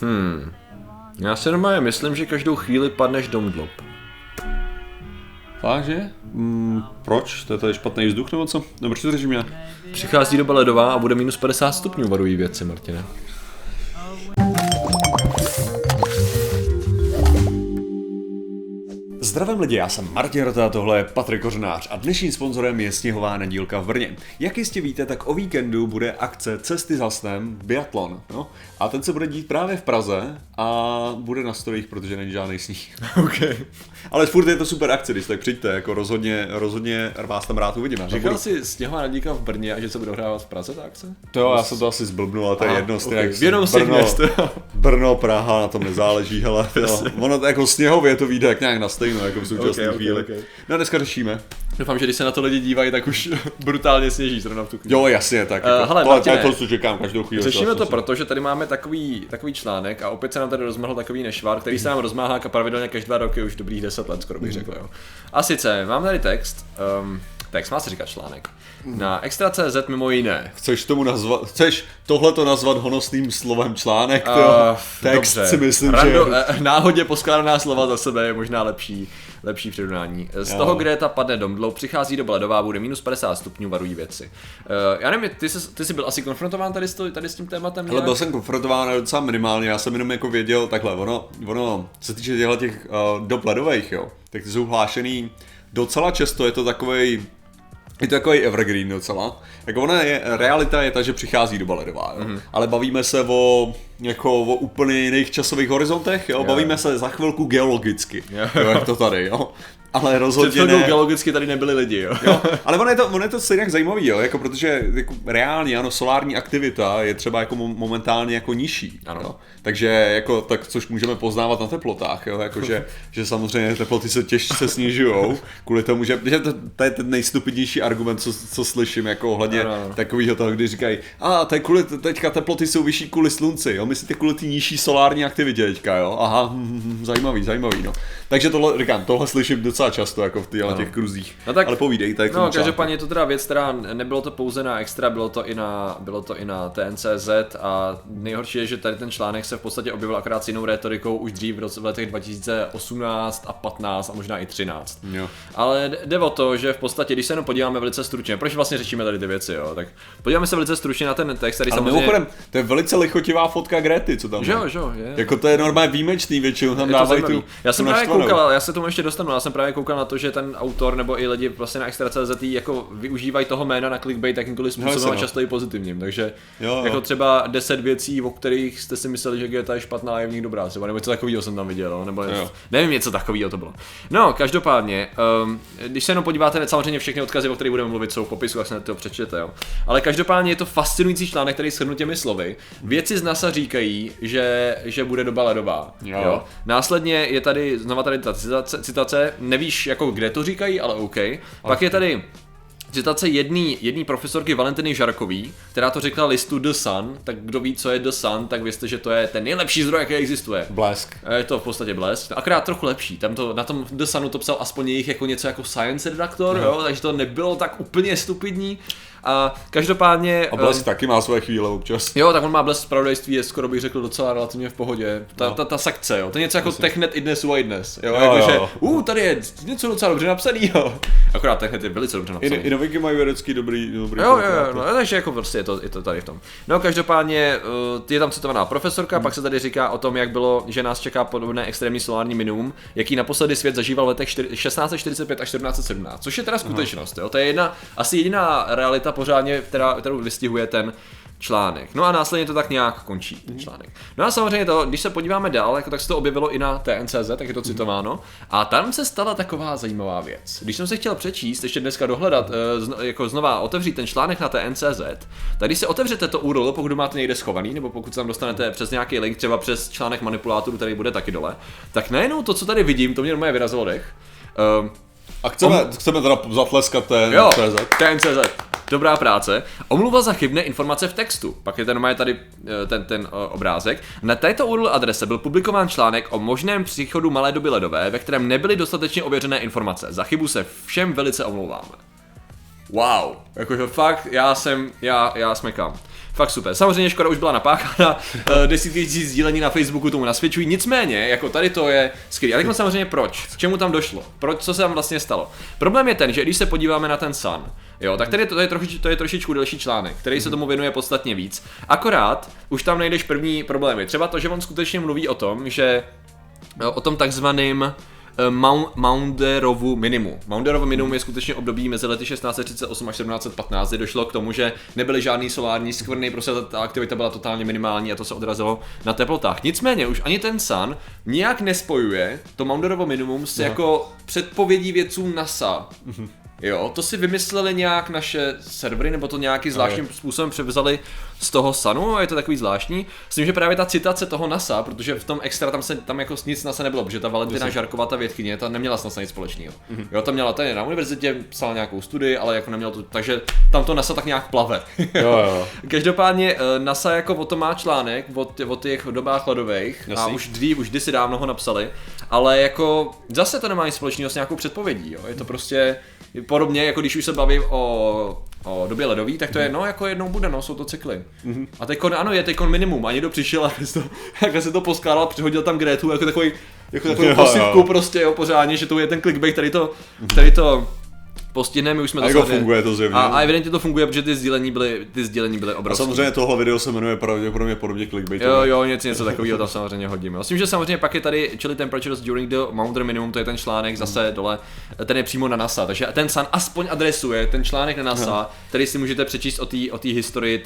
Hmm. Já si normálně myslím, že každou chvíli padneš do mdlob. Fakt, že? Mm, proč? To je tady špatný vzduch nebo co? No proč to držím já? Přichází doba ledová a bude minus 50 stupňů, varují věci, Martine. Zdravím lidi, já jsem Martin Rota, tohle je Patrik Kořenář a dnešním sponzorem je sněhová nedílka v Brně. Jak jistě víte, tak o víkendu bude akce Cesty za snem Biatlon. No? A ten se bude dít právě v Praze a bude na strojích, protože není žádný sníh. Okay. Ale furt je to super akce, když tak přijďte, jako rozhodně, rozhodně vás tam rád uvidíme. Říkal budu... jsi sněhová nedílka v Brně a že se bude hrávat v Praze ta akce? To jo, já jsem to asi zblbnul, ale to je jedno. Okay. V jednom Brno, měst. Brno, Praha, na tom nezáleží, hele. Jo. Ono jako sněhově to vyjde jak nějak na stejno, jako v současné okay, chvíli. Okay, okay. No dneska řešíme. Doufám, že když se na to lidi dívají, tak už brutálně sněží zrovna v tu chvíli. Jo, jasně, tak. Uh, jako, hele, to, Martine, to, to, čekám každou chvíli. Řešíme to proto, že tady máme takový, takový článek a opět se nám tady rozmohl takový nešvar, který se nám rozmáhá pravidelně každé dva roky už dobrých deset let, skoro bych řekl. Jo. A sice, mám tady text, um, text má se říkat článek, na Extra.cz mimo jiné. Chceš tomu nazvat, chceš tohleto nazvat honosným slovem článek? To uh, text dobře. si myslím, Rando, že... Eh, náhodě poskládaná slova za sebe je možná lepší lepší přirovnání. Z jo. toho, kde ta padne domdlou, přichází do ledová, bude minus 50 stupňů, varují věci. Uh, já nevím, ty jsi, ty jsi byl asi konfrontován tady s, to, tady s tím tématem? Ale byl jsem konfrontován docela minimálně, já jsem jenom jako věděl takhle, ono, ono co se týče těchto těch uh, dob ledových, jo, tak ty jsou hlášený docela často, je to takový je to takový evergreen docela. Jako ona je, realita je ta, že přichází doba ledová, jo? Mm-hmm. ale bavíme se o, jako, o úplně jiných časových horizontech, jo? Yeah. bavíme se za chvilku geologicky, yeah. jo, jak to tady, jo ale rozhodně ne. geologicky tady nebyli lidi, jo. jo ale ono je to, ono je to stejně zajímavý, jo, jako protože jako reálně, ano, solární aktivita je třeba jako momentálně jako nižší, ano. Jo? takže jako tak, což můžeme poznávat na teplotách, jo, jako že, že samozřejmě teploty se těžce snižují, kvůli tomu, že, že to, to, je ten nejstupidnější argument, co, co slyším, jako ohledně takového toho, kdy říkají, a to je kvůli, teďka teploty jsou vyšší kvůli slunci, jo, myslíte kvůli té nižší solární aktivitě teďka, jo, aha, hm, hm, hm, zajímavý, zajímavý, no. Takže tohle, říkám, tohle slyším docela docela často jako v těch, no. těch kruzích. No tak, Ale povídej, tak No, každopádně je to teda věc, která nebylo to pouze na extra, bylo to i na, bylo to i na TNCZ a nejhorší je, že tady ten článek se v podstatě objevil akorát s jinou retorikou už dřív v, roce, v letech 2018 a 15 a možná i 13. Jo. Ale jde o to, že v podstatě, když se jenom podíváme velice stručně, proč vlastně řešíme tady ty věci, jo, tak podíváme se velice stručně na ten text, který Ale samozřejmě... mimochodem, to je velice lichotivá fotka Grety, co tam jo, že jo, je. Jako to je normálně výjimečný, většinou tam dávají tu, Já jsem právě koukal, já se tomu ještě dostanu, já jsem právě koukal na to, že ten autor nebo i lidi vlastně na Extra.cz jako využívají toho jména na clickbait jakýmkoliv způsobem no, a často i pozitivním. Takže jo, jo. jako třeba 10 věcí, o kterých jste si mysleli, že GTA je špatná a je v nich dobrá, třeba nebo něco takového jsem tam viděl, nebo jo. nevím, něco takového to bylo. No, každopádně, um, když se jenom podíváte, samozřejmě všechny odkazy, o kterých budeme mluvit, jsou v popisu, jak se to přečtete, jo. Ale každopádně je to fascinující článek, který shrnu těmi slovy. Věci z NASA říkají, že, že bude doba ledová. Jo. jo. Následně je tady, znova tady ta citace, citace, nevíš jako kde to říkají, ale OK. okay. Pak je tady citace jedný, jedný profesorky Valentiny Žarkový, která to řekla listu The Sun, tak kdo ví, co je The Sun, tak vězte, že to je ten nejlepší zdroj, jaký existuje. Blesk. Je to v podstatě blesk, akorát trochu lepší. Tam to, na tom The Sunu to psal aspoň jejich jako něco jako science redaktor, jo, takže to nebylo tak úplně stupidní. A každopádně... A Blesk um, taky má své chvíle občas. Jo, tak on má Blesk zpravodajství, je skoro bych řekl docela relativně v pohodě. Ta, no. ta, ta sekce, jo. To je něco jako Technet i dnes, i dnes. Jo, jo, jako, jo. Že, uh, tady je něco docela dobře napsaný, jo. Akorát Technet je velice dobře napsaný. I, i novinky mají vědecký dobrý, dobrý Jo, jo, jo, no, takže jako prostě je to, je to tady v tom. No, každopádně uh, je tam citovaná profesorka, hmm. pak se tady říká o tom, jak bylo, že nás čeká podobné extrémní solární minimum, jaký naposledy svět zažíval v letech 1645 až 1417, což je teda skutečnost, jo. To je jedna, asi jediná realita pořádně, která kterou vystihuje ten článek. No a následně to tak nějak končí, ten mhm. článek. No a samozřejmě to, když se podíváme dál, jako tak se to objevilo i na TNCZ, tak je to mhm. citováno. A tam se stala taková zajímavá věc. Když jsem se chtěl přečíst, ještě dneska dohledat, eh, jako znova otevřít ten článek na TNCZ, tak když se otevřete to URL, pokud máte někde schovaný, nebo pokud se tam dostanete přes nějaký link, třeba přes článek manipulátoru, který bude taky dole, tak najednou to, co tady vidím, to mě normálně vyrazilo dech. Uh, a chceme, Om... chceme teda zatleskat TNCZ. Jo, TNCZ. Dobrá práce. Omluva za chybné informace v textu. Pak je ten má tady eh, ten, ten uh, obrázek. Na této URL adrese byl publikován článek o možném příchodu malé doby ledové, ve kterém nebyly dostatečně ověřené informace. Za chybu se všem velice omlouváme. Wow, jakože fakt, já jsem, já, já smekám. fakt super. Samozřejmě škoda už byla napáchána, eh, desítky tisíc sdílení na Facebooku tomu nasvědčují, nicméně, jako tady to je skvělé. A teď samozřejmě proč? K čemu tam došlo? Proč, co se tam vlastně stalo? Problém je ten, že když se podíváme na ten Sun, Jo, tak tady to, to, je troši, to je trošičku delší článek, který se tomu věnuje podstatně víc. Akorát už tam najdeš první problémy. Třeba to, že on skutečně mluví o tom, že o tom takzvaným Eh, Maunderovu minimum. Maunderovo minimum je skutečně období mezi lety 1638 až 1715, kdy došlo k tomu, že nebyly žádný solární skvrny, prostě ta aktivita byla totálně minimální a to se odrazilo na teplotách. Nicméně už ani ten Sun nijak nespojuje to Maunderovo minimum s jako předpovědí vědců NASA. Mhm. Jo, to si vymysleli nějak naše servery, nebo to nějaký zvláštním způsobem převzali z toho Sanu a je to takový zvláštní. S tím, že právě ta citace toho NASA, protože v tom extra tam se tam jako nic NASA nebylo, protože ta Valentina Žarková, ta vědkyně, ta neměla s NASA nic společného. Mm-hmm. Jo, tam měla tady na univerzitě, psala nějakou studii, ale jako neměla to, takže tam to NASA tak nějak plave. jo, jo. Každopádně eh, NASA jako o tom má článek o, o těch dobách ledových Jasný. a už dřív, už kdysi dávno ho napsali, ale jako zase to nemá nic společného s nějakou předpovědí, jo. je to prostě podobně, jako když už se bavím o, o době ledový, tak to je, no jako jednou bude, no, jsou to cykly. Mm-hmm. A teď ano, je teď minimum, a někdo přišel a to, jak se to poskládal, přihodil tam Gretu jako takový, jako takovou posypku prostě, jo, pořádně, že to je ten clickbait, který to, který to postihneme, už jsme to jako funguje to zjevně. A, a, evidentně to funguje, protože ty sdělení byly, ty sdělení byly obrovské. A samozřejmě tohle video se jmenuje pravděpodobně podobně clickbait. Jo, jo, něco, něco takového tam samozřejmě hodíme. Myslím, že samozřejmě pak je tady Chili Temperatures During the Mountain Minimum, to je ten článek zase hmm. dole, ten je přímo na NASA, takže ten Sun aspoň adresuje ten článek na NASA, hmm. který si můžete přečíst o té o historii,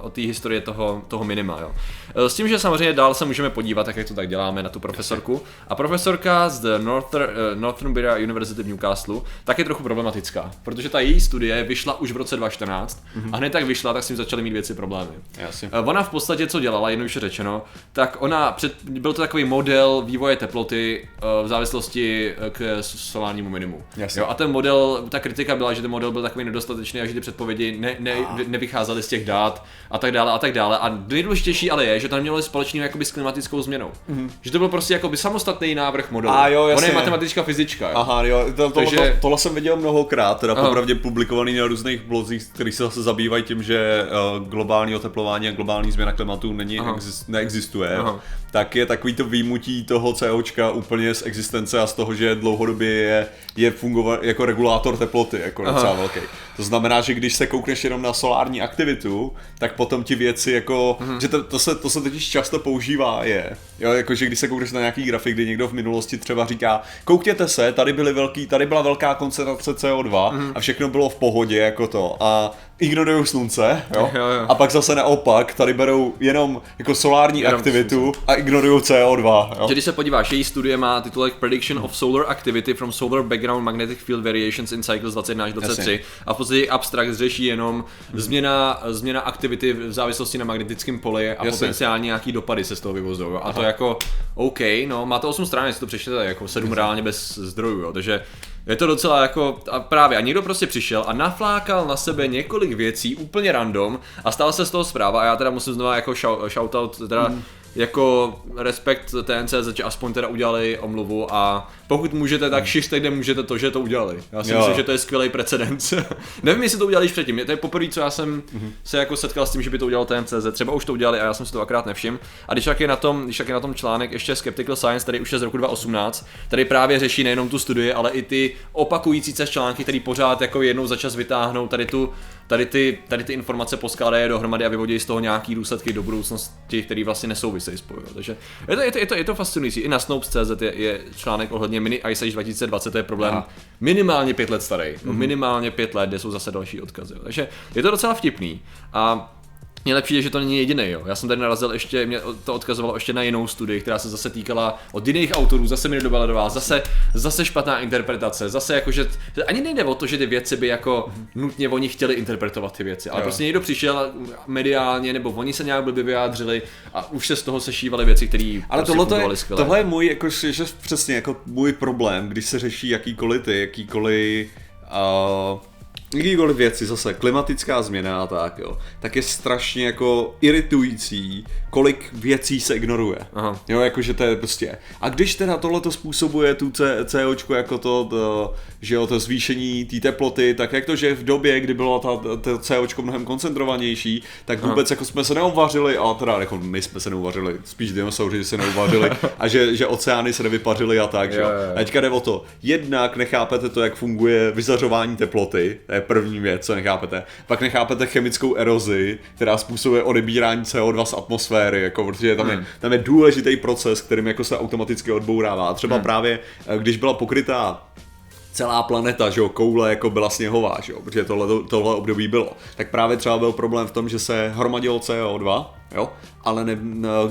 o té historii toho, toho minima. Jo. S tím, že samozřejmě dál se můžeme podívat, jak to tak děláme na tu profesorku. A profesorka z Northern, uh, Northern University v Newcastle tak je trochu problematická problematická, protože ta její studie vyšla už v roce 2014 mm-hmm. a hned tak vyšla, tak s tím začaly mít věci problémy. Jasně. Eh, ona v podstatě co dělala, jednoduše řečeno, tak ona, před, byl to takový model vývoje teploty eh, v závislosti eh, k solárnímu minimu. Jasně. Jo, a ten model, ta kritika byla, že ten model byl takový nedostatečný a že ty předpovědi ne, ne, nevycházely z těch dát a tak dále a tak dále. A nejdůležitější ale je, že tam mělo společný jakoby s klimatickou změnou. Mm-hmm. Že to byl prostě jakoby samostatný návrh modelu. A jo, jasně. Ona je matematická fyzička. Jo. Aha, jo, to, to, Takže... to, tohle jsem viděl mnoho mnohokrát, teda popravdě publikovaný na různých blozích, který se zase zabývají tím, že uh, globální oteplování a globální změna klimatu není, exist, neexistuje, Aha. tak je takový to výjimutí toho COčka úplně z existence a z toho, že dlouhodobě je, je fungovat jako regulátor teploty, jako Aha. docela velký. To znamená, že když se koukneš jenom na solární aktivitu, tak potom ti věci jako, mhm. že to, to, se, to se totiž často používá je, jo, jako že když se koukneš na nějaký grafik, kdy někdo v minulosti třeba říká, koukněte se, tady byly velký, tady byla velká koncentrace CO2 mm. a všechno bylo v pohodě jako to a ignorují slunce, jo? Jo, jo. A pak zase naopak, tady berou jenom jako solární jenom aktivitu slunce. a ignorují CO2. Jo? Že když se podíváš, její studie má titulek Prediction of Solar Activity from Solar Background Magnetic Field Variations in Cycles 21 až 23 a v podstatě abstrakt řeší jenom hmm. změna, změna aktivity v závislosti na magnetickém poli a Jasně. potenciálně nějaký dopady se z toho vyvozují. A Aha. to jako, OK, no, má to 8 stran, jestli to přečtete, jako 7 reálně bez zdrojů, jo, takže je to docela jako, a právě, a někdo prostě přišel a naflákal na sebe několik věcí úplně random a stala se z toho zpráva a já teda musím znova jako shoutout teda mm jako respekt TNCZ, že aspoň teda udělali omluvu a pokud můžete, tak šiřte, kde můžete to, že to udělali. Já si jo. myslím, že to je skvělý precedens. Nevím, jestli to udělali již předtím. To je poprvé, co já jsem mm-hmm. se jako setkal s tím, že by to udělal TNCZ. Třeba už to udělali a já jsem si to akrát nevšiml. A když tak je na tom, když tak je na tom článek ještě Skeptical Science, který už je z roku 2018, který právě řeší nejenom tu studii, ale i ty opakující se články, který pořád jako jednou za čas vytáhnou tady tu tady ty, tady ty informace poskládají dohromady a vyvodí z toho nějaký důsledky do budoucnosti, který vlastně nesouvisejí spolu. Takže je to, je to, je to, je to fascinující. I na Snopes.cz je, je článek ohledně mini Ice Age 2020, to je problém Aha. minimálně pět let starý. Mm-hmm. minimálně pět let, kde jsou zase další odkazy. Takže je to docela vtipný. A mně lepší že to není jediný. Jo. Já jsem tady narazil ještě, mě to odkazovalo ještě na jinou studii, která se zase týkala od jiných autorů, zase mi dobaledová, zase, zase špatná interpretace, zase jako, že ani nejde o to, že ty věci by jako nutně oni chtěli interpretovat ty věci, ale jo. prostě někdo přišel mediálně, nebo oni se nějak blbě vyjádřili a už se z toho sešívaly věci, které Ale prostě tohle, je, tohle je můj, jako, že přesně jako můj problém, když se řeší jakýkoliv ty, jakýkoliv uh, jakýkoliv věci, zase klimatická změna a tak, jo, tak je strašně jako iritující, kolik věcí se ignoruje. Aha. Jo, jakože to je prostě. A když teda tohle to způsobuje tu COčku jako to, to, že jo, to zvýšení té teploty, tak jak to, že v době, kdy bylo ta, ta COčko mnohem koncentrovanější, tak vůbec Aha. jako jsme se neuvařili, a teda jako my jsme se neuvařili, spíš dinosauři se neuvařili, a že, že oceány se nevypařily a tak, že jo. A teďka jde o to, jednak nechápete to, jak funguje vyzařování teploty, to je první věc, co nechápete. Pak nechápete chemickou erozi, která způsobuje odebírání CO2 z atmosféry, jako, protože tam je, hmm. tam je důležitý proces, kterým jako se automaticky odbourává. A třeba hmm. právě, eh, když byla pokrytá celá planeta, že jo, koule jako byla sněhová, že jo, protože tohle, tohle období bylo. Tak právě třeba byl problém v tom, že se hromadilo CO2, jo, ale ne,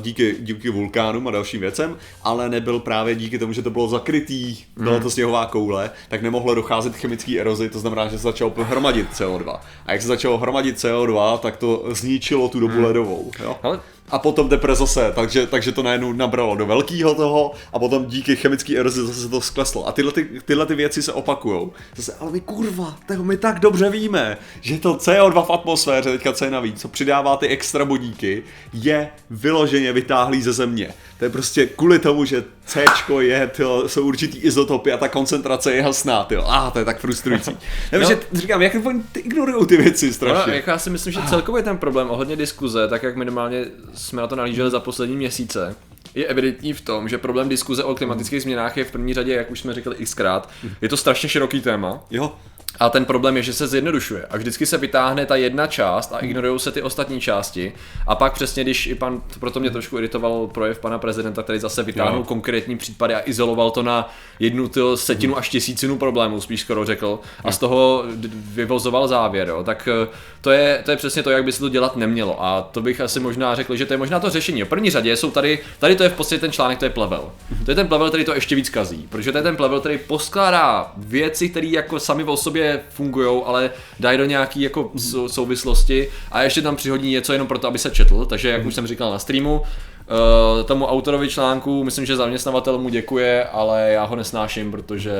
díky, díky vulkánům a dalším věcem, ale nebyl právě díky tomu, že to bylo zakrytý, byla mm. to sněhová koule, tak nemohlo docházet k chemické erozi, to znamená, že se začalo hromadit CO2. A jak se začalo hromadit CO2, tak to zničilo tu dobu mm. ledovou. Jo? Ale a potom teprve zase, takže, takže to najednou nabralo do velkého toho a potom díky chemické erozi zase se to skleslo. A tyhle, ty, tyhle ty věci se opakujou. Zase, ale my kurva, toho my tak dobře víme, že to CO2 v atmosféře, teďka co je navíc, co přidává ty extra bodíky, je vyloženě vytáhlý ze země. To je prostě kvůli tomu, že C je, tyjo, jsou určitý izotopy a ta koncentrace je jasná. A ah, to je tak frustrující. Takže no. říkám, jak oni ignorují ty věci strašně. No, jako já si myslím, že celkově ten problém ohledně diskuze, tak jak minimálně jsme na to nalíželi za poslední měsíce, je evidentní v tom, že problém diskuze o klimatických změnách je v první řadě, jak už jsme říkali xkrát, je to strašně široký téma. Jo. A ten problém je, že se zjednodušuje. A vždycky se vytáhne ta jedna část a ignorují se ty ostatní části. A pak přesně, když i pan, proto mě trošku iritoval projev pana prezidenta, který zase vytáhnul jo. konkrétní případy a izoloval to na jednu tyjo, setinu až tisícinu problémů, spíš skoro řekl. A z toho vyvozoval závěr. Jo. Tak eh, to je, to je přesně to, jak by se to dělat nemělo. A to bych asi možná řekl, že to je možná to řešení. V první řadě jsou tady, tady to je v podstatě ten článek, to je plevel. To je ten plevel, který to ještě víc kazí. Protože to je ten plevel, který poskládá věci, které jako sami o sobě fungují, ale dají do nějaký jako souvislosti a ještě tam přihodí něco jenom proto, aby se četl, takže jak už jsem říkal na streamu, Uh, tomu autorovi článku, myslím, že zaměstnavatel mu děkuje, ale já ho nesnáším, protože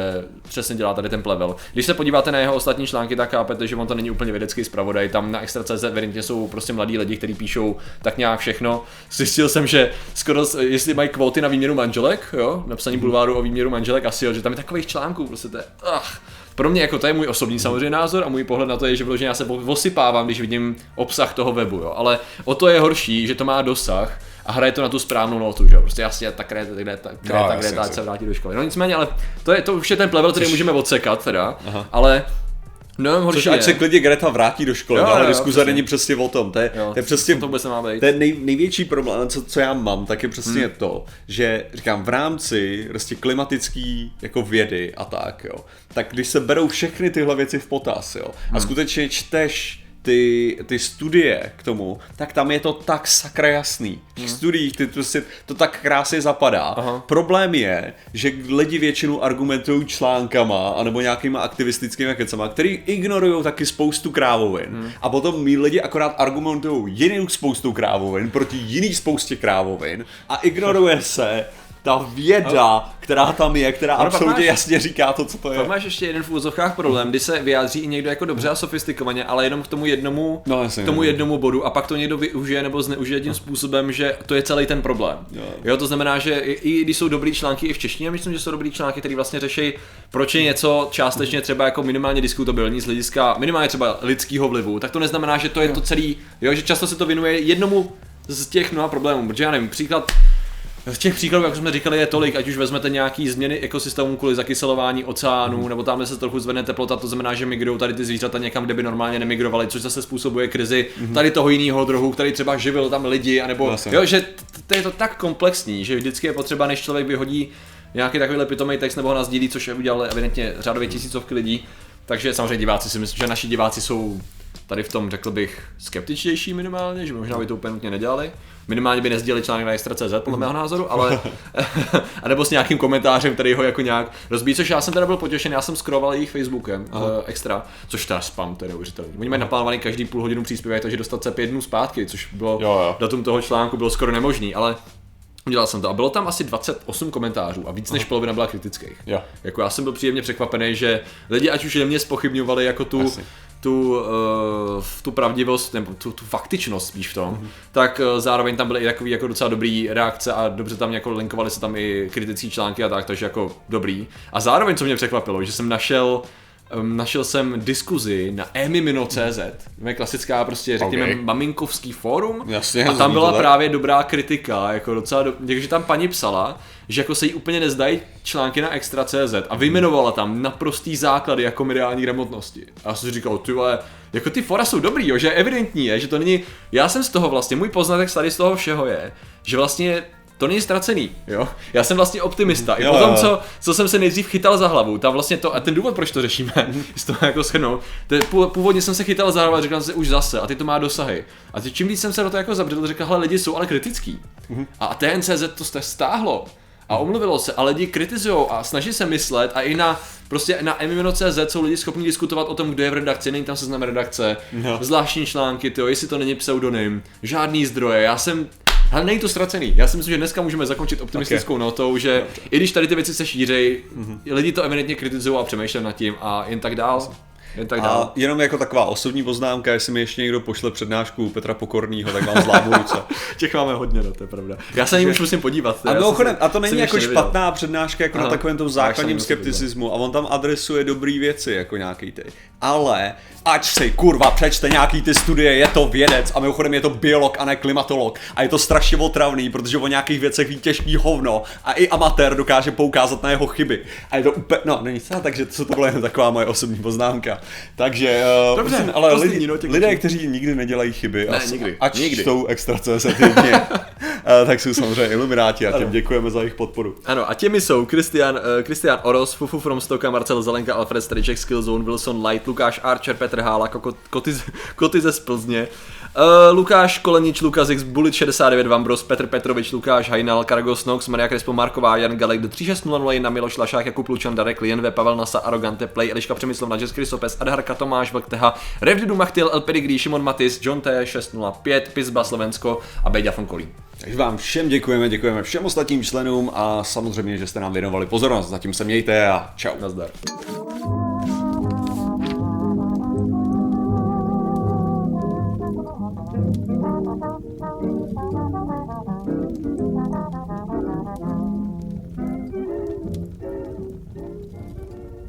přesně dělá tady ten plevel. Když se podíváte na jeho ostatní články, tak chápete, že on to není úplně vědecký zpravodaj. Tam na Extra.cz evidentně jsou prostě mladí lidi, kteří píšou tak nějak všechno. Zjistil jsem, že skoro, jestli mají kvóty na výměru manželek, jo, napsaní bulváru o výměru manželek, asi jo, že tam je takových článků, prostě to je, ach, pro mě jako to je můj osobní samozřejmě názor a můj pohled na to je, že vložně já se osypávám, když vidím obsah toho webu, jo. ale o to je horší, že to má dosah a hraje to na tu správnou notu, že jo. Prostě jasně, ta kreta, kde, ta no, kde, se vrátí do školy. No nicméně, ale to je to už je ten level, který můžeme odsekat teda, Aha. ale No, horší Což ať se klidně Greta vrátí do školy, jo, ale jo, diskuze není přesně o tom. To je, jo, to je přesně, to vůbec nemá být. Je nej, největší problém, co, co já mám, tak je přesně hmm. to, že říkám, v rámci prostě klimatický jako vědy a tak, jo, tak když se berou všechny tyhle věci v potaz, jo, a hmm. skutečně čteš ty, ty studie k tomu, tak tam je to tak sakra jasný. V těch hmm. studiích ty, to, si, to tak krásně zapadá. Aha. Problém je, že lidi většinou argumentují článkama anebo nějakýma aktivistickými kecama, který ignorují taky spoustu krávovin. Hmm. A potom mý lidi akorát argumentují jinou spoustu krávovin proti jiný spoustě krávovin a ignoruje se ta věda, která tam je, která ale absolutně máš, jasně říká to, co to je. Pak máš ještě jeden v úzovkách problém, kdy se vyjádří i někdo jako dobře a sofistikovaně, ale jenom k tomu jednomu, no, jasně, k tomu jednomu bodu a pak to někdo využije nebo zneužije tím způsobem, že to je celý ten problém. Jo, jo to znamená, že i, i když jsou dobrý články i v češtině, myslím, že jsou dobrý články, které vlastně řeší, proč je něco částečně třeba jako minimálně diskutabilní z hlediska minimálně třeba lidského vlivu, tak to neznamená, že to je to celý, jo, že často se to věnuje jednomu z těch mnoha problémů, protože já nevím, příklad těch příkladů, jak jsme říkali, je tolik, ať už vezmete nějaký změny ekosystémů kvůli zakyselování oceánů, mm. nebo tam se trochu zvedne teplota, to znamená, že migrují tady ty zvířata někam, kde by normálně nemigrovaly, což zase způsobuje krizi mm. tady toho jiného druhu, který třeba živil tam lidi, anebo Vlastně. jo, že to je to tak komplexní, že vždycky je potřeba, než člověk vyhodí nějaký takovýhle pitomý text nebo ho nás dílí, což je udělali evidentně řádově tisícovky lidí. Takže samozřejmě diváci si myslím, že naši diváci jsou tady v tom, řekl bych, skeptičtější minimálně, že možná by to úplně nutně nedělali. Minimálně by nezdělili článek na extra.cz, podle mého názoru, ale a nebo s nějakým komentářem, který ho jako nějak rozbíjí, což já jsem teda byl potěšen, já jsem skroval jejich Facebookem uh, extra, což teda spam, to je neuvěřitelný. Oni mají naplánovaný každý půl hodinu příspěvek, takže dostat se pět dnů zpátky, což bylo, jo, jo. datum toho článku bylo skoro nemožný, ale Udělal jsem to a bylo tam asi 28 komentářů a víc než Aha. polovina byla kritických. Jo. Jako já jsem byl příjemně překvapený, že lidi ať už mě spochybňovali jako tu, tu, uh, tu pravdivost, nebo tu, tu faktičnost spíš v tom, mm-hmm. tak uh, zároveň tam byly i takový jako docela dobrý reakce a dobře tam jako linkovali se tam i kritické články a tak, takže jako dobrý. A zároveň, co mě překvapilo, že jsem našel um, našel jsem diskuzi na emimino.cz, je klasická prostě, řekněme, okay. maminkovský fórum Jasně, a tam byla právě dobrá kritika, jako docela, do... takže tam paní psala, že jako se jí úplně nezdají články na extra.cz a vyjmenovala tam naprostý základy jako mediální gramotnosti. A já jsem si říkal, ty vole, jako ty fora jsou dobrý, jo, že evidentní je, že to není, já jsem z toho vlastně, můj poznatek tady z toho všeho je, že vlastně to není ztracený, jo. Já jsem vlastně optimista. I jo, potom, co, co jsem se nejdřív chytal za hlavu, tam vlastně to, a ten důvod, proč to řešíme, z toho jako schrnout, původně jsem se chytal za hlavu a říkal jsem si už zase, a ty to má dosahy. A teď čím víc jsem se do toho jako zabředl, říkal, hele, lidi jsou ale kritický. A TNCZ to jste stáhlo a omluvilo se a lidi kritizují a snaží se myslet a i na prostě na MMO.cz jsou lidi schopni diskutovat o tom, kdo je v redakci, není tam seznam redakce, no. zvláštní články, tyjo, jestli to není pseudonym, žádný zdroje, já jsem ale není to ztracený. Já si myslím, že dneska můžeme zakončit optimistickou okay. notou, že Dobře. i když tady ty věci se šířejí, mm-hmm. lidi to evidentně kritizují a přemýšlejí nad tím a jen tak dál. Jen tak dál. A jenom jako taková osobní poznámka, jestli mi ještě někdo pošle přednášku Petra Pokorného, tak vám zlámu ruce. Těch máme hodně, no, to je pravda. Já se na už musím podívat. A, mimochodem, a to není jako špatná neviděl. přednáška jako Aha. na takovém tom základním skepticismu a on tam adresuje dobrý věci, jako nějaký ty. Ale ať si kurva přečte nějaký ty studie, je to vědec a mimochodem je to biolog a ne klimatolog a je to strašně otravný, protože o nějakých věcech ví těžký hovno a i amatér dokáže poukázat na jeho chyby. A je to úplně, no není se, takže to, to byla jen taková moje osobní poznámka. Takže, uh, Dobře, prosím, ale lidi, no, lidé, kteří nikdy nedělají chyby, ne, a, nikdy, ať nikdy. čtou extra CZ uh, tak jsou samozřejmě ilumináti a těm děkujeme za jejich podporu. Ano, a těmi jsou Christian, uh, Christian Oros, Fufu from Stoka, Marcel Zelenka, Alfred Striček, Skillzone, Wilson Light, Lukáš Archer, Petr Hála, Koty, Koty ze Splzně, Uh, Lukáš Kolenič, Lukas X, Bulit 69, Vambros, Petr Petrovič, Lukáš Hajnal, Kargos Nox, Maria Krespo, Marková, Jan Galek, do 3600 Miloš Lašák, Jakub Lučan, Darek Lienve, Pavel Nasa, Arogante Play, Eliška Přemyslov, Nadžes Krysopes, Adharka Tomáš, Vlkteha, Revdidu Machtil, El Pedigree, Šimon Matis, John T. 605, Pizba Slovensko a Bejda Fonkolí. Takže vám všem děkujeme, děkujeme všem ostatním členům a samozřejmě, že jste nám věnovali pozornost. Zatím se mějte a čau. Nazdar.